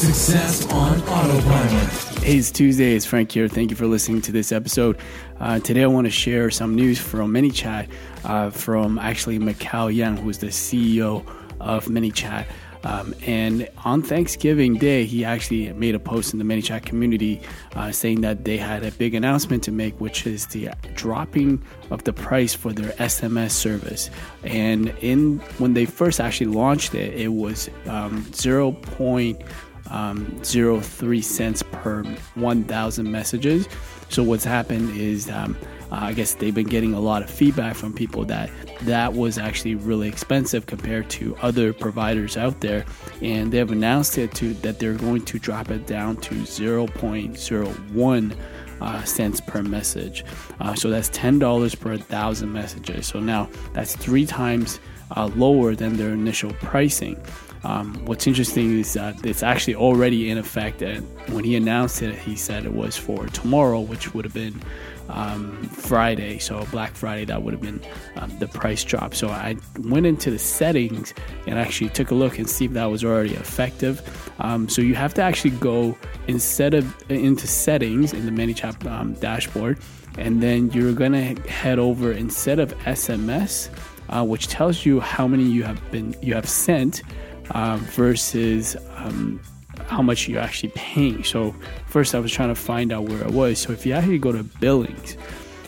Success on Autopilot. Hey, it's Tuesday. It's Frank here. Thank you for listening to this episode. Uh, today, I want to share some news from ManyChat uh, from actually Mikael Yang, who's the CEO of ManyChat. Um, and on Thanksgiving Day, he actually made a post in the ManyChat community uh, saying that they had a big announcement to make, which is the dropping of the price for their SMS service. And in when they first actually launched it, it was um, 0.03 um, cents per 1,000 messages. So what's happened is um, uh, I guess they've been getting a lot of feedback from people that that was actually really expensive compared to other providers out there, and they've announced it to that they're going to drop it down to 0.01 uh, cents per message. Uh, so that's ten dollars per thousand messages. So now that's three times uh, lower than their initial pricing. Um, what's interesting is that it's actually already in effect. And when he announced it, he said it was for tomorrow, which would have been um, Friday. So Black Friday, that would have been um, the price drop. So I went into the settings and actually took a look and see if that was already effective. Um, so you have to actually go instead of into settings in the ManyChat um, dashboard, and then you're gonna head over instead of SMS, uh, which tells you how many you have been you have sent uh, versus um, how much you're actually paying. So first, I was trying to find out where it was. So if you actually go to billings,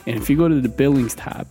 and if you go to the billings tab,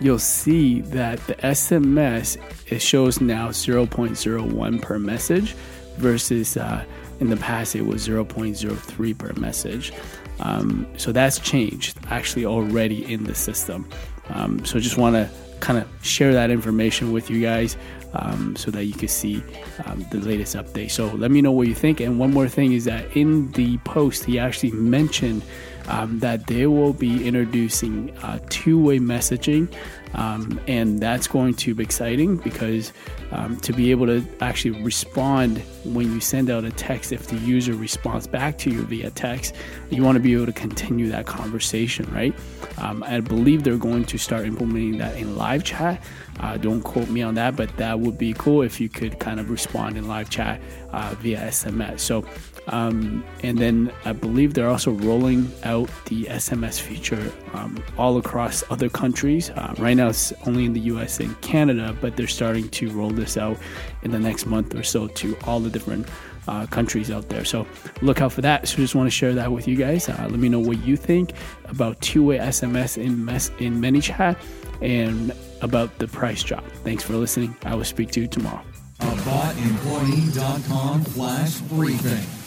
you'll see that the SMS it shows now 0.01 per message versus uh, in the past it was 0.03 per message. Um, so that's changed actually already in the system. Um, so just want to kind of share that information with you guys um, so that you can see um, the latest update. So let me know what you think. And one more thing is that in the post, he actually mentioned um, that they will be introducing uh, two way messaging. Um, and that's going to be exciting because um, to be able to actually respond when you send out a text, if the user responds back to you via text, you want to be able to continue that conversation, right? Um, I believe they're going to start implementing that in live chat. Uh, don't quote me on that, but that would be cool if you could kind of respond in live chat uh, via SMS. So um, and then I believe they're also rolling out the SMS feature um, all across other countries. Uh, right now, it's only in the US and Canada, but they're starting to roll this out in the next month or so to all the different uh, countries out there. So look out for that. So just want to share that with you guys. Uh, let me know what you think about two-way SMS in mes- in ManyChat and about the price drop. Thanks for listening. I will speak to you tomorrow. AboutEmployee.com slash briefing.